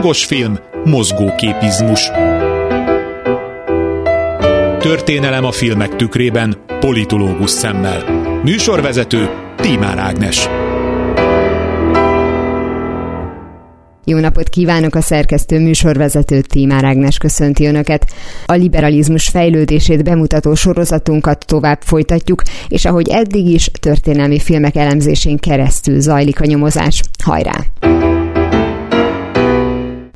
Hangos film, mozgóképizmus. Történelem a filmek tükrében, politológus szemmel. Műsorvezető Tímár Ágnes. Jó napot kívánok a szerkesztő műsorvezető Tímár Ágnes köszönti Önöket. A liberalizmus fejlődését bemutató sorozatunkat tovább folytatjuk, és ahogy eddig is, történelmi filmek elemzésén keresztül zajlik a nyomozás. Hajrá!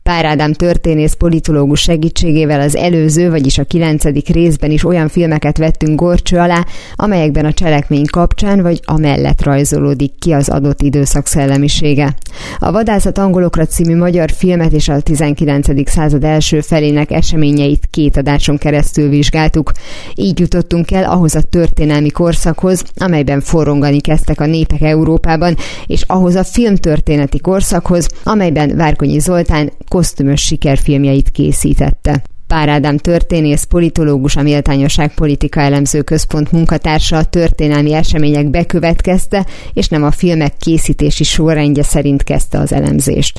Pár Ádám történész politológus segítségével az előző, vagyis a kilencedik részben is olyan filmeket vettünk gorcső alá, amelyekben a cselekmény kapcsán vagy amellett rajzolódik ki az adott időszak szellemisége. A Vadászat angolokra című magyar filmet és a 19. század első felének eseményeit két adáson keresztül vizsgáltuk. Így jutottunk el ahhoz a történelmi korszakhoz, amelyben forrongani kezdtek a népek Európában, és ahhoz a filmtörténeti korszakhoz, amelyben Várkonyi Zoltán kosztümös sikerfilmjeit készítette. Pár Ádám történész, politológus, a Méltányosság Politika Elemző Központ munkatársa a történelmi események bekövetkezte, és nem a filmek készítési sorrendje szerint kezdte az elemzést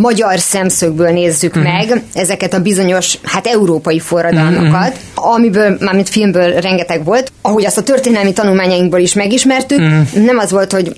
magyar szemszögből nézzük uh-huh. meg ezeket a bizonyos, hát európai forradalmakat, uh-huh. amiből, mármint filmből rengeteg volt, ahogy azt a történelmi tanulmányainkból is megismertük, uh-huh. nem az volt, hogy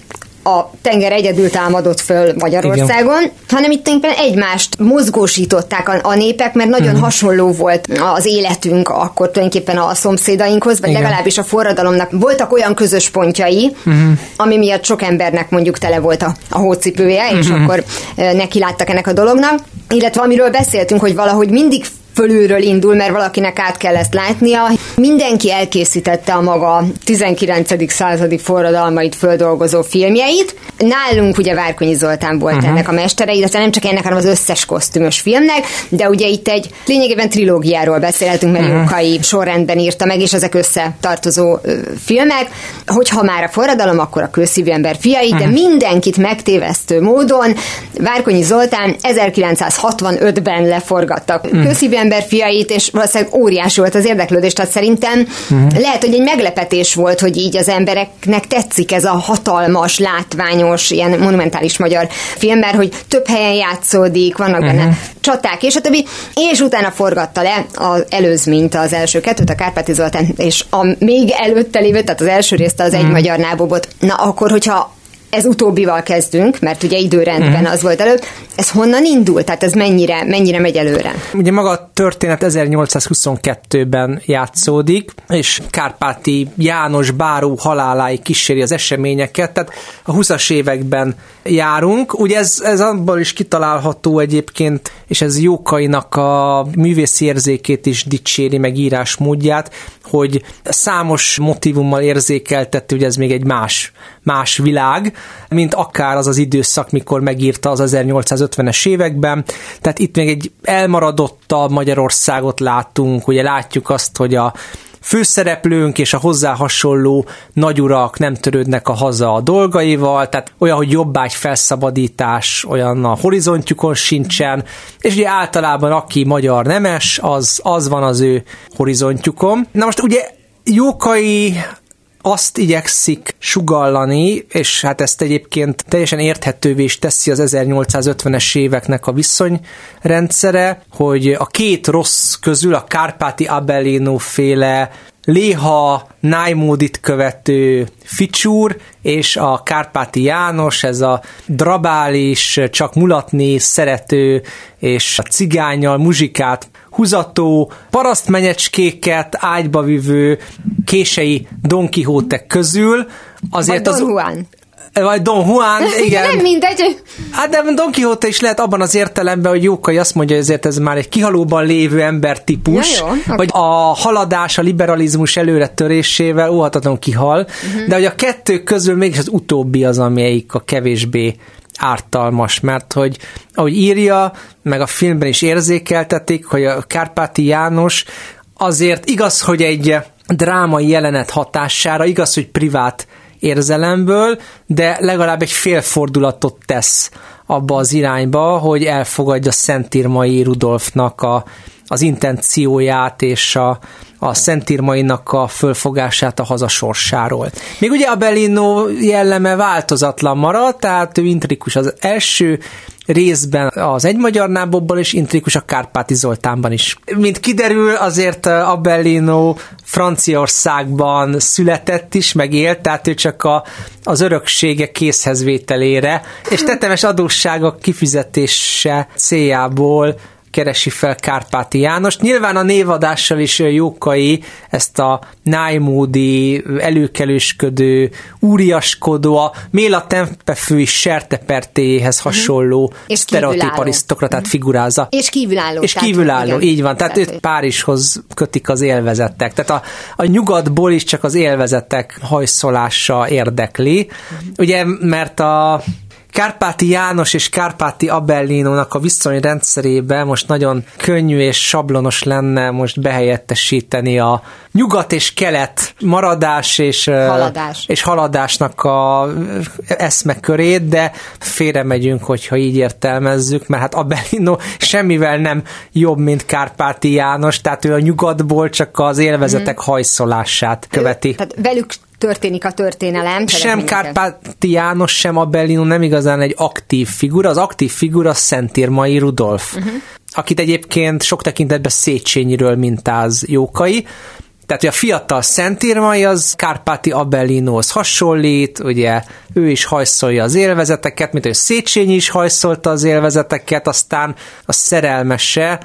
a tenger egyedül támadott föl Magyarországon, Igen. hanem itt egymást mozgósították a, a népek, mert nagyon uh-huh. hasonló volt az életünk akkor tulajdonképpen a szomszédainkhoz, vagy Igen. legalábbis a forradalomnak voltak olyan közös pontjai, uh-huh. ami miatt sok embernek mondjuk tele volt a, a hócipője, uh-huh. és akkor neki láttak ennek a dolognak. Illetve amiről beszéltünk, hogy valahogy mindig fölülről indul, mert valakinek át kell ezt látnia. Mindenki elkészítette a maga 19. századi forradalmait földolgozó filmjeit. Nálunk ugye Várkonyi Zoltán volt uh-huh. ennek a mestere, illetve nem csak ennek, hanem az összes kosztümös filmnek, de ugye itt egy lényegében trilógiáról beszélhetünk, mert uh-huh. Jókai sorrendben írta meg, és ezek összetartozó filmek. Hogyha már a forradalom, akkor a kőszívű ember fiai, uh-huh. de mindenkit megtévesztő módon Várkonyi Zoltán 1965-ben leforgattak uh-huh. kőszívű ember fiait, és valószínűleg óriási volt az érdeklődés, tehát szerintem uh-huh. lehet, hogy egy meglepetés volt, hogy így az embereknek tetszik ez a hatalmas, látványos, ilyen monumentális magyar film, mert hogy több helyen játszódik, vannak uh-huh. benne csaták, és a többi, és utána forgatta le az előzményt, az első kettőt, a Kárpáti Zoltán, és a még előtte lévő, tehát az első részt az uh-huh. egy magyar nábobot. Na akkor, hogyha ez utóbbival kezdünk, mert ugye időrendben uh-huh. az volt előbb. Ez honnan indult? Tehát ez mennyire, mennyire megy előre? Ugye maga a történet 1822-ben játszódik, és Kárpáti János báró haláláig kíséri az eseményeket, tehát a 20-as években járunk. Ugye ez, ez abban is kitalálható egyébként, és ez Jókainak a művészi érzékét is dicséri, meg írásmódját, hogy számos motivummal érzékeltette, hogy ez még egy más, más világ, mint akár az az időszak, mikor megírta az 1850-es években. Tehát itt még egy elmaradottabb Magyarországot látunk, ugye látjuk azt, hogy a főszereplőnk és a hozzá hasonló nagyurak nem törődnek a haza a dolgaival, tehát olyan, hogy jobbágy felszabadítás, olyan a horizontjukon sincsen, és ugye általában aki magyar nemes, az, az van az ő horizontjukon. Na most ugye Jókai azt igyekszik sugallani, és hát ezt egyébként teljesen érthetővé is teszi az 1850-es éveknek a viszonyrendszere, hogy a két rossz közül a Kárpáti Abellino féle Léha Nájmódit követő Ficsúr és a Kárpáti János, ez a drabális, csak mulatni szerető és a cigányjal muzsikát húzató, parasztmenyecskéket ágyba vivő kései Don Quixote közül azért Vagy Don Juan. Vagy Don Juan, igen. Nem mindegy. Hát de Don Quixote is lehet abban az értelemben, hogy Jókai azt mondja, hogy ezért ez már egy kihalóban lévő embertípus, ja, jó, okay. vagy a haladás, a liberalizmus előre törésével óhatatlanul kihal, uh-huh. de hogy a kettő közül mégis az utóbbi az, amelyik a kevésbé ártalmas, mert hogy ahogy írja, meg a filmben is érzékeltetik, hogy a Kárpáti János azért igaz, hogy egy drámai jelenet hatására, igaz, hogy privát érzelemből, de legalább egy félfordulatot tesz abba az irányba, hogy elfogadja Szentírmai Rudolfnak a, az intencióját és a, a Szentírmainak a fölfogását a hazasorsáról. Még ugye a Bellino jelleme változatlan maradt, tehát ő intrikus az első részben az egy magyar nábobban, és intrikus a Kárpáti Zoltánban is. Mint kiderül, azért Abellino Franciaországban született is, meg élt, tehát ő csak a, az öröksége készhezvételére, és tetemes adósságok kifizetése céljából keresi fel Kárpáti János. Nyilván a névadással is Jókai ezt a nájmódi, előkelősködő, úriaskodó, a Méla Tempefői sertepertéhez mhm. hasonló mm. sztereotíp arisztokratát mm. figurázza. És kívülálló. És kívülálló, igen, így van. Tehát őt Párizshoz kötik az élvezetek. Tehát a, a nyugatból is csak az élvezetek hajszolása érdekli. Mm. Ugye, mert a Kárpáti János és Kárpáti Abellinónak a viszonyrendszerébe most nagyon könnyű és sablonos lenne most behelyettesíteni a nyugat és kelet maradás és haladás. és haladásnak a eszmekörét, de félre megyünk, hogyha így értelmezzük, mert hát Abellino semmivel nem jobb, mint Kárpáti János, tehát ő a nyugatból csak az élvezetek mm. hajszolását követi. Tehát velük történik a történelem. Sem Kárpáti János, sem a Bellino nem igazán egy aktív figura. Az aktív figura Szentírmai Rudolf, uh-huh. akit egyébként sok tekintetben Széchenyiről mintáz Jókai. Tehát, a fiatal Szentírmai az Kárpáti Abellinóhoz hasonlít, ugye ő is hajszolja az élvezeteket, mint hogy Széchenyi is hajszolta az élvezeteket, aztán a szerelmese,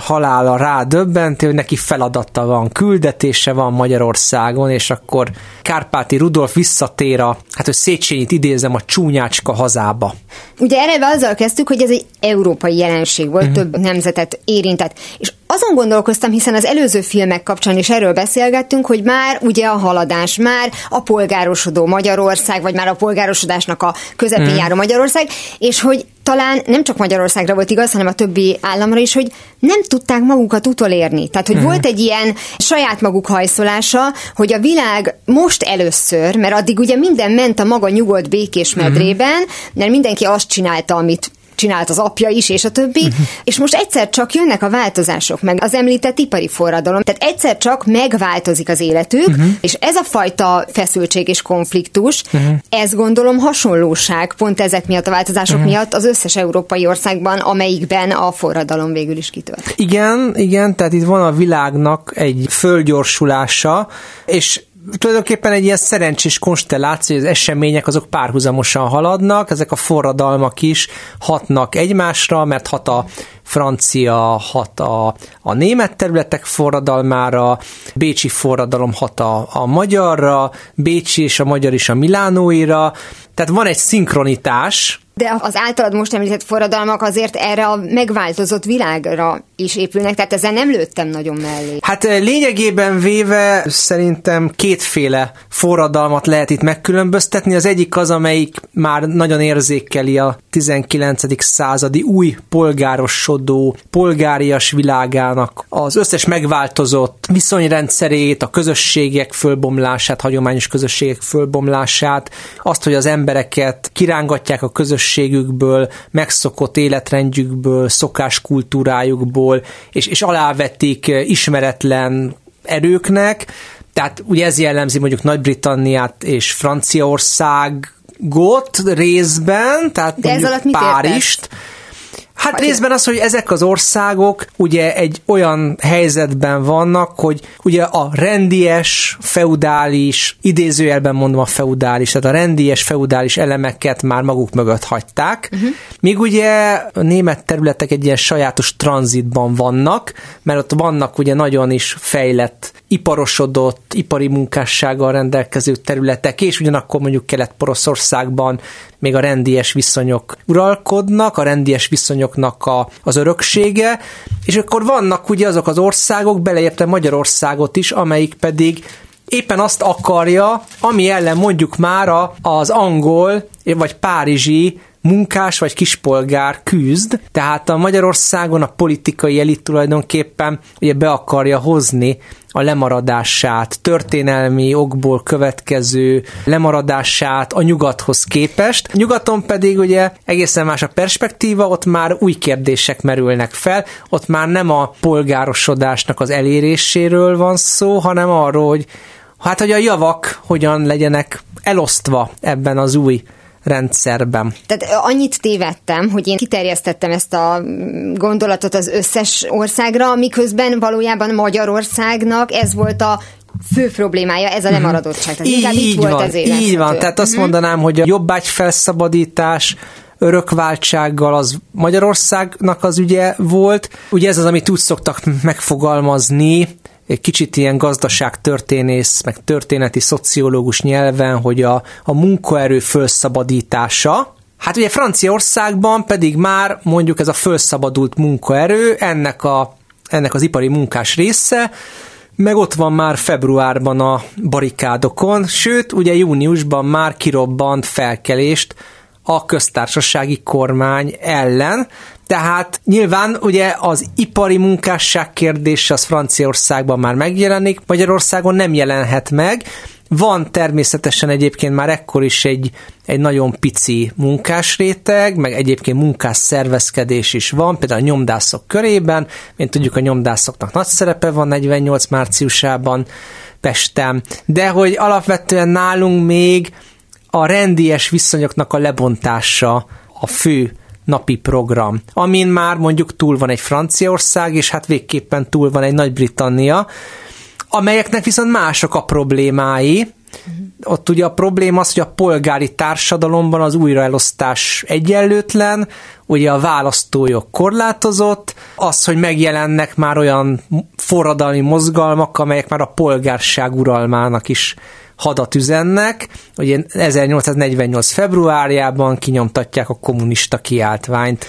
halála rá döbbenti, hogy neki feladata van, küldetése van Magyarországon, és akkor Kárpáti Rudolf visszatér a, hát hogy Széchenyit idézem, a csúnyácska hazába. Ugye erre azzal kezdtük, hogy ez egy európai jelenség volt, uh-huh. több nemzetet érintett. És azon gondolkoztam, hiszen az előző filmek kapcsán is erről beszélgettünk, hogy már ugye a haladás, már a polgárosodó Magyarország, vagy már a polgárosodásnak a közepén mm. járó Magyarország, és hogy talán nem csak Magyarországra volt igaz, hanem a többi államra is, hogy nem tudták magukat utolérni. Tehát, hogy mm. volt egy ilyen saját maguk hajszolása, hogy a világ most először, mert addig ugye minden ment a maga nyugodt békés medrében, mm. mert mindenki azt csinálta, amit csinált az apja is, és a többi, uh-huh. és most egyszer csak jönnek a változások, meg az említett ipari forradalom, tehát egyszer csak megváltozik az életük, uh-huh. és ez a fajta feszültség és konfliktus, uh-huh. ez gondolom hasonlóság pont ezek miatt a változások uh-huh. miatt az összes európai országban, amelyikben a forradalom végül is kitört. Igen, igen, tehát itt van a világnak egy fölgyorsulása, és tulajdonképpen egy ilyen szerencsés konstelláció, az események azok párhuzamosan haladnak, ezek a forradalmak is hatnak egymásra, mert hat a francia, hat a, a német területek forradalmára, Bécsi forradalom hat a, a magyarra, Bécsi és a magyar is a Milánóira, tehát van egy szinkronitás, de az általad most említett forradalmak azért erre a megváltozott világra is épülnek, tehát ezzel nem lőttem nagyon mellé. Hát eh, lényegében véve szerintem kétféle forradalmat lehet itt megkülönböztetni. Az egyik az, amelyik már nagyon érzékeli a 19. századi új polgárosodó, polgárias világának az összes megváltozott viszonyrendszerét, a közösségek fölbomlását, hagyományos közösségek fölbomlását, azt, hogy az embereket kirángatják a közösségek, közösségükből, megszokott életrendjükből, szokáskultúrájukból, és, és alávetik ismeretlen erőknek, tehát ugye ez jellemzi mondjuk Nagy-Britanniát és Franciaországot részben, tehát De ez alatt Párizst, értesz? Hát Hagyja. részben az, hogy ezek az országok ugye egy olyan helyzetben vannak, hogy ugye a rendies, feudális, idézőjelben mondom a feudális, tehát a rendies, feudális elemeket már maguk mögött hagyták, uh-huh. míg ugye a német területek egy ilyen sajátos tranzitban vannak, mert ott vannak ugye nagyon is fejlett, iparosodott, ipari munkássággal rendelkező területek, és ugyanakkor mondjuk Kelet-Poroszországban még a rendies viszonyok uralkodnak, a rendies viszonyoknak a, az öröksége, és akkor vannak ugye azok az országok, beleértve Magyarországot is, amelyik pedig éppen azt akarja, ami ellen mondjuk már az angol vagy párizsi munkás vagy kispolgár küzd, tehát a Magyarországon a politikai elit tulajdonképpen ugye be akarja hozni a lemaradását, történelmi okból következő lemaradását a nyugathoz képest. Nyugaton pedig ugye egészen más a perspektíva, ott már új kérdések merülnek fel, ott már nem a polgárosodásnak az eléréséről van szó, hanem arról, hogy hát, hogy a javak hogyan legyenek elosztva ebben az új rendszerben. Tehát annyit tévedtem, hogy én kiterjesztettem ezt a gondolatot az összes országra, miközben valójában Magyarországnak ez volt a fő problémája, ez a mhm. lemaradottság. Tehát így, így volt van, ez Így van, tehát azt uh-huh. mondanám, hogy a jobbágy felszabadítás, örökváltsággal az Magyarországnak az ügye volt. Ugye ez az, amit úgy szoktak megfogalmazni, kicsit ilyen gazdaságtörténész, meg történeti szociológus nyelven, hogy a, a munkaerő felszabadítása, Hát ugye Franciaországban pedig már mondjuk ez a felszabadult munkaerő, ennek, a, ennek az ipari munkás része, meg ott van már februárban a barikádokon, sőt, ugye júniusban már kirobbant felkelést a köztársasági kormány ellen, tehát nyilván ugye az ipari munkásság kérdése az Franciaországban már megjelenik, Magyarországon nem jelenhet meg, van természetesen egyébként már ekkor is egy, egy nagyon pici munkásréteg, meg egyébként munkás szervezkedés is van, például a nyomdászok körében, mint tudjuk a nyomdászoknak nagy szerepe van 48 márciusában Pesten, de hogy alapvetően nálunk még a rendies viszonyoknak a lebontása a fő napi program, amin már mondjuk túl van egy Franciaország, és hát végképpen túl van egy Nagy-Britannia, amelyeknek viszont mások a problémái, ott ugye a probléma az, hogy a polgári társadalomban az újraelosztás egyenlőtlen, ugye a választójog korlátozott, az, hogy megjelennek már olyan forradalmi mozgalmak, amelyek már a polgárság uralmának is hadat üzennek, ugye 1848. februárjában kinyomtatják a kommunista kiáltványt.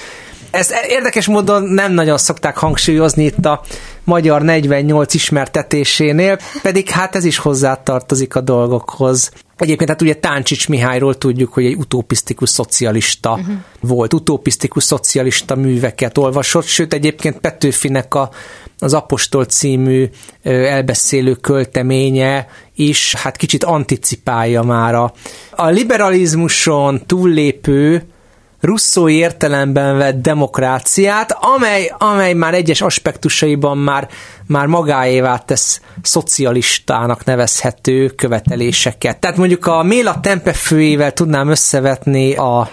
Ezt érdekes módon nem nagyon szokták hangsúlyozni itt a magyar 48 ismertetésénél, pedig hát ez is hozzátartozik a dolgokhoz. Egyébként hát ugye Táncsics Mihályról tudjuk, hogy egy utopisztikus szocialista uh-huh. volt, utopisztikus szocialista műveket olvasott, sőt egyébként Petőfinek a az Apostol című elbeszélő költeménye is hát kicsit anticipálja már a, a liberalizmuson túllépő russzói értelemben vett demokráciát, amely, amely már egyes aspektusaiban már, már magáévá tesz szocialistának nevezhető követeléseket. Tehát mondjuk a Méla tempefőjével tudnám összevetni a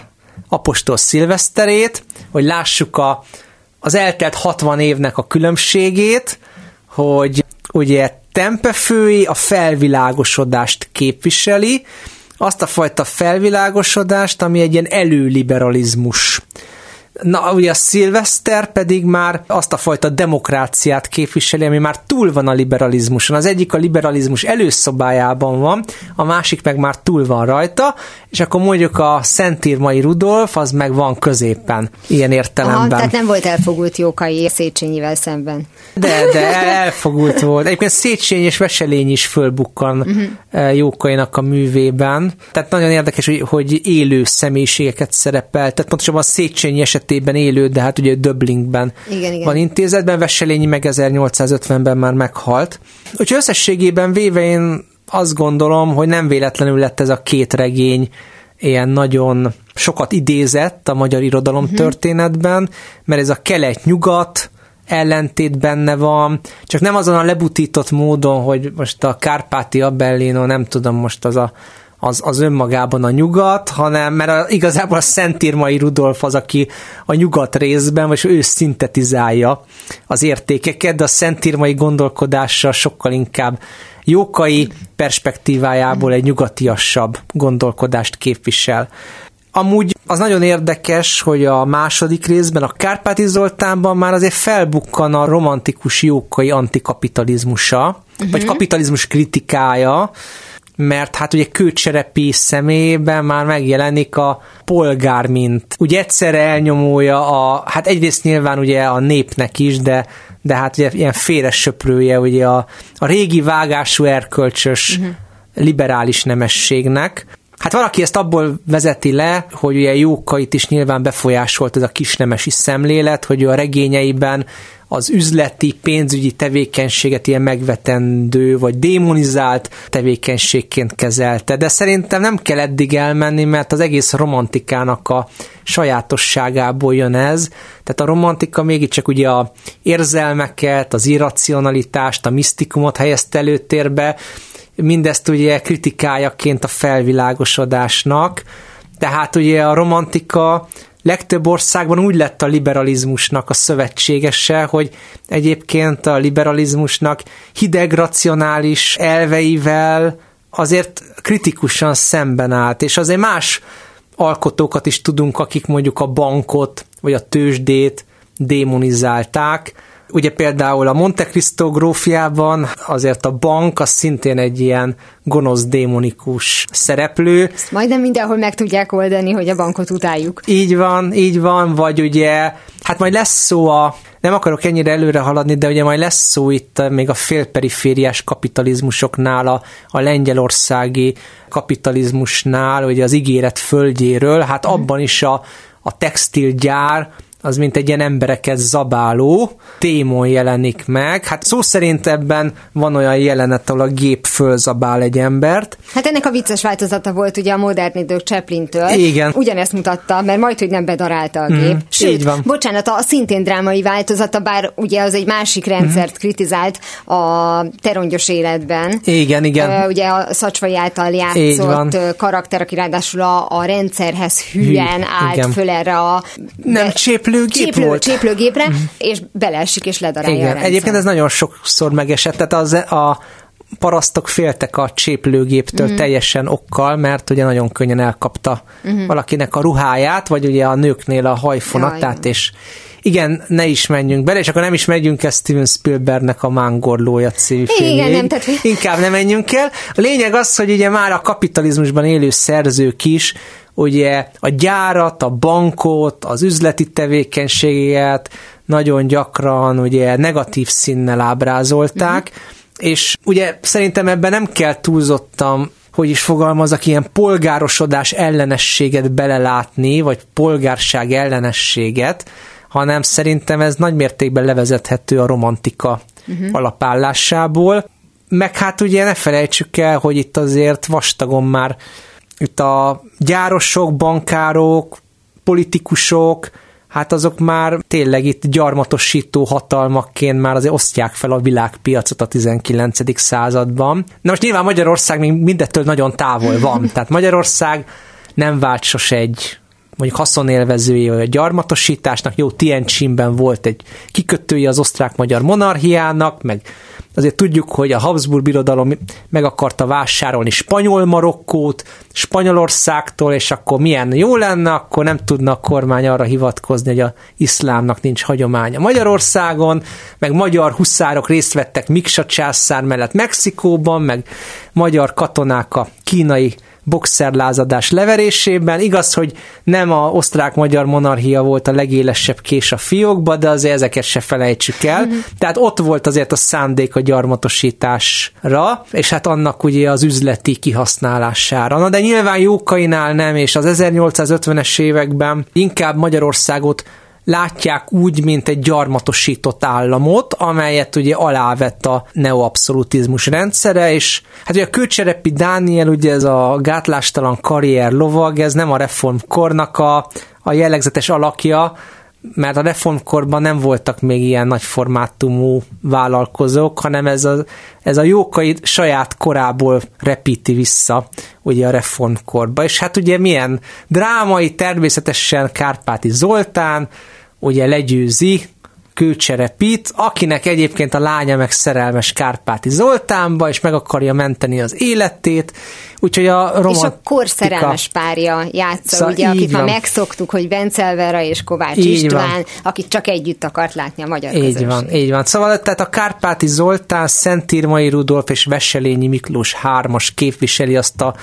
apostol szilveszterét, hogy lássuk a, az eltelt 60 évnek a különbségét, hogy ugye Tempefői a felvilágosodást képviseli, azt a fajta felvilágosodást, ami egy ilyen előliberalizmus Na, ugye a szilveszter pedig már azt a fajta demokráciát képviseli, ami már túl van a liberalizmuson. Az egyik a liberalizmus előszobájában van, a másik meg már túl van rajta, és akkor mondjuk a Szentírmai Rudolf, az meg van középen, ilyen értelemben. Aha, tehát nem volt elfogult Jókai Széchenyivel szemben. De, de elfogult volt. Egyébként Széchenyi és Veselény is fölbukkan uh-huh. Jókainak a művében. Tehát nagyon érdekes, hogy, hogy élő személyiségeket szerepel. Tehát pontosabban a Széchenyi eset esetében élő, de hát ugye Döblingben igen, igen. van intézetben, Veselényi meg 1850-ben már meghalt. Úgyhogy összességében véve én azt gondolom, hogy nem véletlenül lett ez a két regény ilyen nagyon sokat idézett a magyar irodalom uh-huh. történetben, mert ez a kelet-nyugat, ellentét benne van, csak nem azon a lebutított módon, hogy most a Kárpáti Abellino, nem tudom most az a az, az önmagában a nyugat, hanem mert a, igazából a Szentírmai Rudolf az, aki a nyugat részben, vagy ő szintetizálja az értékeket, de a Szentírmai gondolkodása sokkal inkább jókai perspektívájából egy nyugatiassabb gondolkodást képvisel. Amúgy az nagyon érdekes, hogy a második részben, a Kárpáti Zoltánban már azért felbukkan a romantikus jókai antikapitalizmusa, uh-huh. vagy kapitalizmus kritikája, mert hát ugye kőcserepi személyében már megjelenik a polgár, mint ugye egyszerre elnyomója a, hát egyrészt nyilván ugye a népnek is, de, de hát ugye ilyen félresöprője ugye a, a régi vágású erkölcsös uh-huh. liberális nemességnek. Hát valaki ezt abból vezeti le, hogy ugye Jókait is nyilván befolyásolt ez a kisnemesi szemlélet, hogy a regényeiben az üzleti, pénzügyi tevékenységet ilyen megvetendő, vagy démonizált tevékenységként kezelte. De szerintem nem kell eddig elmenni, mert az egész romantikának a sajátosságából jön ez. Tehát a romantika mégiscsak ugye a érzelmeket, az irracionalitást, a misztikumot helyezte előtérbe, mindezt ugye kritikájaként a felvilágosodásnak, tehát ugye a romantika legtöbb országban úgy lett a liberalizmusnak a szövetségese, hogy egyébként a liberalizmusnak hideg racionális elveivel azért kritikusan szemben állt, és azért más alkotókat is tudunk, akik mondjuk a bankot vagy a tőzsdét démonizálták, Ugye például a Monte Cristo grófiában azért a bank az szintén egy ilyen gonosz démonikus szereplő. Ezt majdnem mindenhol meg tudják oldani, hogy a bankot utáljuk. Így van, így van, vagy ugye, hát majd lesz szó a, nem akarok ennyire előre haladni, de ugye majd lesz szó itt még a félperifériás kapitalizmusoknál, a, a lengyelországi kapitalizmusnál, ugye az ígéret földjéről, hát abban is a, a textilgyár az mint egy ilyen embereket zabáló témon jelenik meg. Hát szó szerint ebben van olyan jelenet, ahol a gép fölzabál egy embert. Hát ennek a vicces változata volt ugye a modern idők Chaplin-től. Igen. Ugyanezt mutatta, mert majd, hogy nem bedarálta a gép. Mm, Sőt, így van. bocsánat, a szintén drámai változata, bár ugye az egy másik rendszert mm. kritizált a terongyos életben. Igen, igen. Ugye a Szacsvai által játszott karakter, aki ráadásul a, a rendszerhez hülyen Hű, állt igen. föl erre a... Nem cséplő cséplőgép Cséplő, volt. Cséplőgépre, mm. és beleesik és ledarálja Igen. a rendszer. Egyébként ez nagyon sokszor megesett, tehát az, a parasztok féltek a cséplőgéptől mm. teljesen okkal, mert ugye nagyon könnyen elkapta mm. valakinek a ruháját, vagy ugye a nőknél a hajfonatát, Jaj. és igen, ne is menjünk bele, és akkor nem is megyünk el Steven Spielbergnek a Mángorlója című Igen, nem, tehát... Inkább nem menjünk el. A lényeg az, hogy ugye már a kapitalizmusban élő szerzők is ugye a gyárat, a bankot, az üzleti tevékenységet nagyon gyakran ugye negatív színnel ábrázolták, uh-huh. és ugye szerintem ebben nem kell túlzottan hogy is fogalmazok, ilyen polgárosodás ellenességet belelátni, vagy polgárság ellenességet, hanem szerintem ez nagy mértékben levezethető a romantika uh-huh. alapállásából. Meg hát ugye ne felejtsük el, hogy itt azért vastagon már itt a gyárosok, bankárok, politikusok, hát azok már tényleg itt gyarmatosító hatalmakként már azért osztják fel a világpiacot a 19. században. Na most nyilván Magyarország még mindettől nagyon távol van, tehát Magyarország nem vált sose egy mondjuk haszonélvezője a gyarmatosításnak, jó, Tientsinben volt egy kikötője az osztrák-magyar monarchiának, meg azért tudjuk, hogy a Habsburg birodalom meg akarta vásárolni spanyol Marokkót, Spanyolországtól, és akkor milyen jó lenne, akkor nem tudna a kormány arra hivatkozni, hogy a iszlámnak nincs hagyománya Magyarországon, meg magyar huszárok részt vettek Miksa császár mellett Mexikóban, meg magyar katonák a kínai boxerlázadás leverésében. Igaz, hogy nem a osztrák-magyar monarchia volt a legélesebb kés a fiókba, de azért ezeket se felejtsük el. Mm-hmm. Tehát ott volt azért a szándék a gyarmatosításra, és hát annak ugye az üzleti kihasználására. Na de nyilván Jókainál nem, és az 1850-es években inkább Magyarországot látják úgy, mint egy gyarmatosított államot, amelyet ugye alávett a neoabszolutizmus rendszere, és hát ugye a Kőcserepi Dániel, ugye ez a gátlástalan karrier lovag, ez nem a reformkornak a, a jellegzetes alakja, mert a reformkorban nem voltak még ilyen nagy formátumú vállalkozók, hanem ez a, ez a jókai saját korából repíti vissza ugye a reformkorba. És hát ugye milyen drámai, természetesen Kárpáti Zoltán, ugye legyőzi Kőcserepit, akinek egyébként a lánya meg szerelmes Kárpáti Zoltánba, és meg akarja menteni az életét, úgyhogy a romantika... És a kor szerelmes párja játsza, szóval ugye, akit van. már megszoktuk, hogy Vencelvera és Kovács így István, van. akit csak együtt akart látni a magyar Így közösség. van, így van. Szóval tehát a Kárpáti Zoltán, Szentírmai Rudolf és Veselényi Miklós hármas képviseli azt a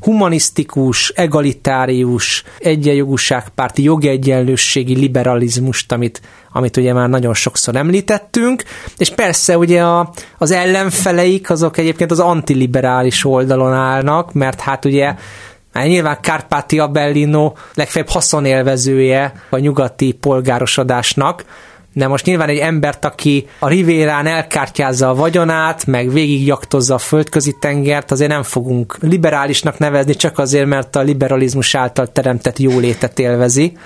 humanisztikus, egalitárius, egyenjogúságpárti, jogegyenlősségi liberalizmust, amit, amit ugye már nagyon sokszor említettünk, és persze ugye a, az ellenfeleik azok egyébként az antiliberális oldalon állnak, mert hát ugye Hát nyilván Carpatia Bellino legfeljebb haszonélvezője a nyugati polgárosodásnak, De most nyilván egy embert, aki a Rivérán elkártyázza a vagyonát, meg végigjaktozza a földközi tengert, azért nem fogunk liberálisnak nevezni, csak azért, mert a liberalizmus által teremtett jólétet élvezi.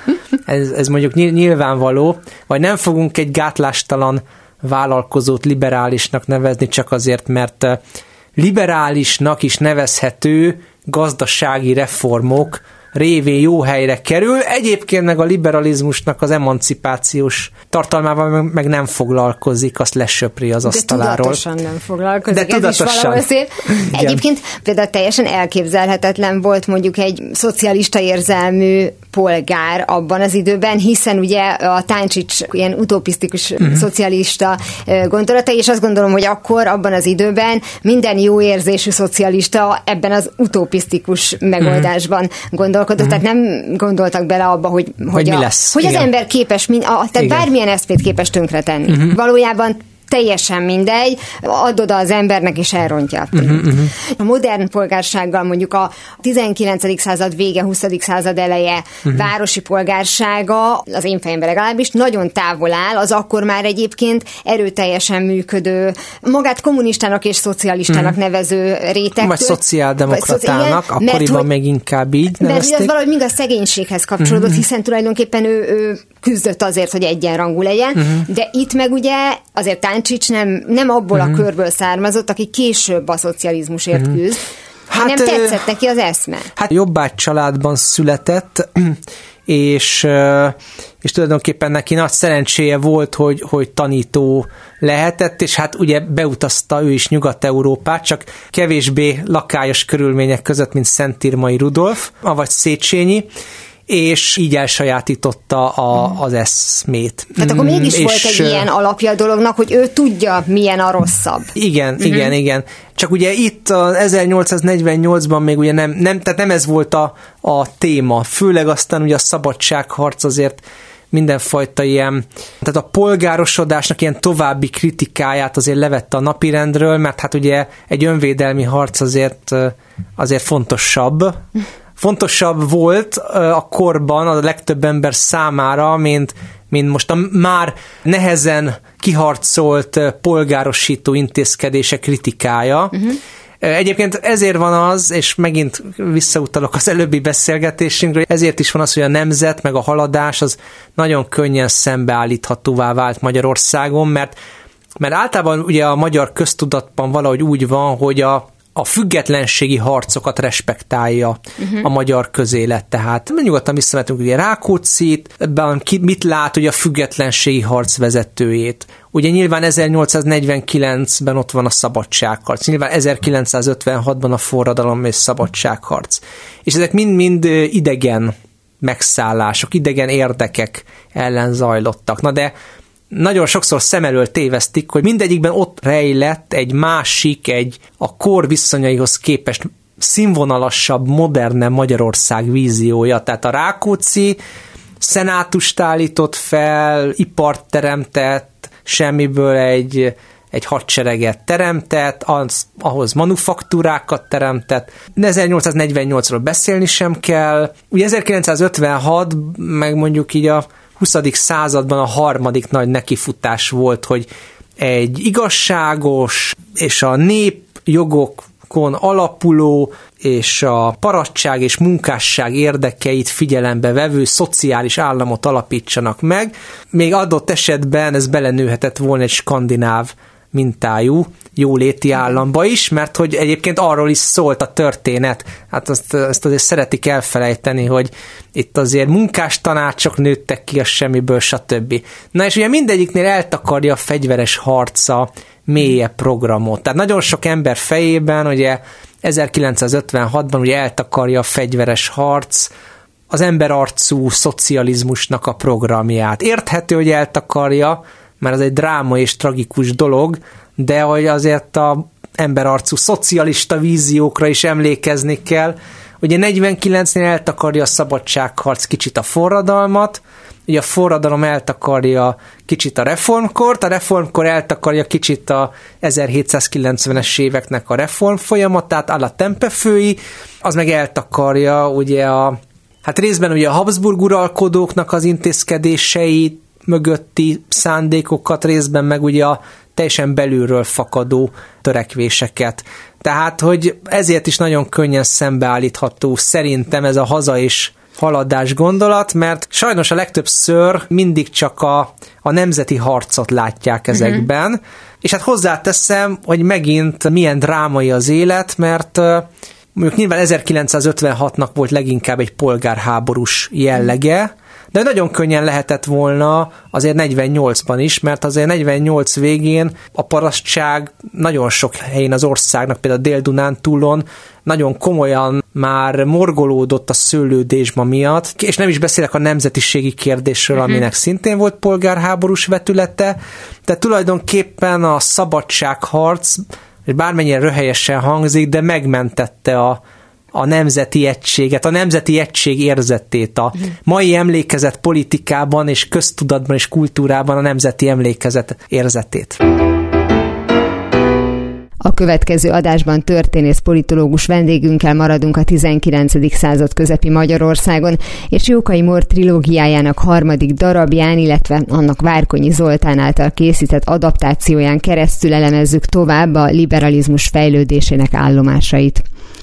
Ez, ez mondjuk nyilvánvaló. Vagy nem fogunk egy gátlástalan vállalkozót liberálisnak nevezni, csak azért, mert liberálisnak is nevezhető gazdasági reformok révén jó helyre kerül. Egyébként meg a liberalizmusnak az emancipációs tartalmával meg nem foglalkozik, azt lesöpri az asztaláról. De tudatosan nem foglalkozik. De tudatosan. Ez is Egyébként például teljesen elképzelhetetlen volt mondjuk egy szocialista érzelmű polgár abban az időben, hiszen ugye a Táncsics ilyen utopisztikus uh-huh. szocialista gondolata, és azt gondolom, hogy akkor abban az időben minden jó érzésű szocialista ebben az utopisztikus megoldásban uh-huh. Gondolkodott, uh-huh. tehát nem gondoltak bele abba, hogy, hogy, hogy, a, mi lesz. hogy az ember képes, min, a, tehát Igen. bármilyen eszmét képes tönkretenni. Uh-huh. Valójában teljesen mindegy, adod az embernek, és elrontja. Uh-huh, uh-huh. A modern polgársággal mondjuk a 19. század vége, 20. század eleje uh-huh. városi polgársága, az én fejemben legalábbis, nagyon távol áll, az akkor már egyébként erőteljesen működő, magát kommunistának és szocialistának uh-huh. nevező réteg. Vagy szociáldemokratának, szoci- akkoriban mert, még inkább így nevezték. Mert az valahogy mind a szegénységhez kapcsolódott, uh-huh. hiszen tulajdonképpen ő, ő küzdött azért, hogy egyenrangú legyen, uh-huh. de itt meg ugye azért Táncsics nem, nem abból uh-huh. a mhm. körből származott, aki később a szocializmusért uh-huh. küzd, hát, hanem tetszett neki az eszme. Hát jobbágy családban született, és, és tulajdonképpen neki nagy szerencséje volt, hogy, hogy tanító lehetett, és hát ugye beutazta ő is Nyugat-Európát, csak kevésbé lakályos körülmények között, mint Szentírmai Rudolf, avagy Széchenyi, és így elsajátította a, az eszmét. Tehát akkor mégis és, volt egy ilyen alapja a dolognak, hogy ő tudja, milyen a rosszabb. Igen, uh-huh. igen, igen. Csak ugye itt a 1848-ban még ugye nem, nem, tehát nem ez volt a, a téma, főleg aztán ugye a szabadságharc azért mindenfajta ilyen, tehát a polgárosodásnak ilyen további kritikáját azért levette a napirendről, mert hát ugye egy önvédelmi harc azért, azért fontosabb, fontosabb volt a korban a legtöbb ember számára, mint, mint most a már nehezen kiharcolt polgárosító intézkedése kritikája. Uh-huh. Egyébként ezért van az, és megint visszautalok az előbbi beszélgetésünkre, ezért is van az, hogy a nemzet meg a haladás az nagyon könnyen szembeállíthatóvá vált Magyarországon, mert mert általában ugye a magyar köztudatban valahogy úgy van, hogy a, a függetlenségi harcokat respektálja uh-huh. a magyar közélet. Tehát nyugodtan visszavetünk ugye Rákóczit, ebben ki, mit lát ugye a függetlenségi harc vezetőjét. Ugye nyilván 1849-ben ott van a szabadságharc, nyilván 1956-ban a forradalom és szabadságharc. És ezek mind-mind idegen megszállások, idegen érdekek ellen zajlottak. Na de nagyon sokszor szem elől tévesztik, hogy mindegyikben ott rejlett egy másik, egy a kor viszonyaihoz képest színvonalasabb, moderne Magyarország víziója. Tehát a Rákóczi szenátust állított fel, ipart teremtett, semmiből egy, egy hadsereget teremtett, az, ahhoz manufaktúrákat teremtett. De 1848-ról beszélni sem kell. Ugye 1956, meg mondjuk így a 20. században a harmadik nagy nekifutás volt, hogy egy igazságos és a nép jogokon alapuló és a paradság és munkásság érdekeit figyelembe vevő szociális államot alapítsanak meg. Még adott esetben ez belenőhetett volna egy skandináv mintájú jóléti államba is, mert hogy egyébként arról is szólt a történet. Hát azt, azt azért szeretik elfelejteni, hogy itt azért munkás tanácsok nőttek ki a semmiből, stb. Na és ugye mindegyiknél eltakarja a fegyveres harca mélye programot. Tehát nagyon sok ember fejében ugye 1956-ban ugye eltakarja a fegyveres harc, az emberarcú szocializmusnak a programját. Érthető, hogy eltakarja, mert az egy dráma és tragikus dolog, de hogy azért a emberarcú szocialista víziókra is emlékezni kell. Ugye 49-nél eltakarja a szabadságharc kicsit a forradalmat, ugye a forradalom eltakarja kicsit a reformkort, a reformkor eltakarja kicsit a 1790-es éveknek a reform folyamatát, a tempefői, az meg eltakarja ugye a Hát részben ugye a Habsburg uralkodóknak az intézkedéseit, mögötti szándékokat, részben meg ugye a teljesen belülről fakadó törekvéseket. Tehát, hogy ezért is nagyon könnyen szembeállítható szerintem ez a haza és haladás gondolat, mert sajnos a legtöbbször mindig csak a, a nemzeti harcot látják ezekben, uh-huh. és hát hozzáteszem, hogy megint milyen drámai az élet, mert mondjuk nyilván 1956-nak volt leginkább egy polgárháborús jellege, de nagyon könnyen lehetett volna azért 48-ban is, mert azért 48 végén a parasztság nagyon sok helyén az országnak, például Dél-Dunán túlon nagyon komolyan már morgolódott a szőlődésma miatt, és nem is beszélek a nemzetiségi kérdésről, uh-huh. aminek szintén volt polgárháborús vetülete, de tulajdonképpen a szabadságharc, bármennyire röhelyesen hangzik, de megmentette a, a nemzeti egységet, a nemzeti egység érzetét, a mai emlékezet politikában és köztudatban és kultúrában a nemzeti emlékezet érzetét. A következő adásban történész politológus vendégünkkel maradunk a 19. század közepi Magyarországon, és Jókai Mor trilógiájának harmadik darabján, illetve annak Várkonyi Zoltán által készített adaptációján keresztül elemezzük tovább a liberalizmus fejlődésének állomásait.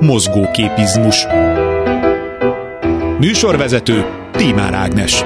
Mozgóképizmus. Műsorvezető Tímár Ágnes.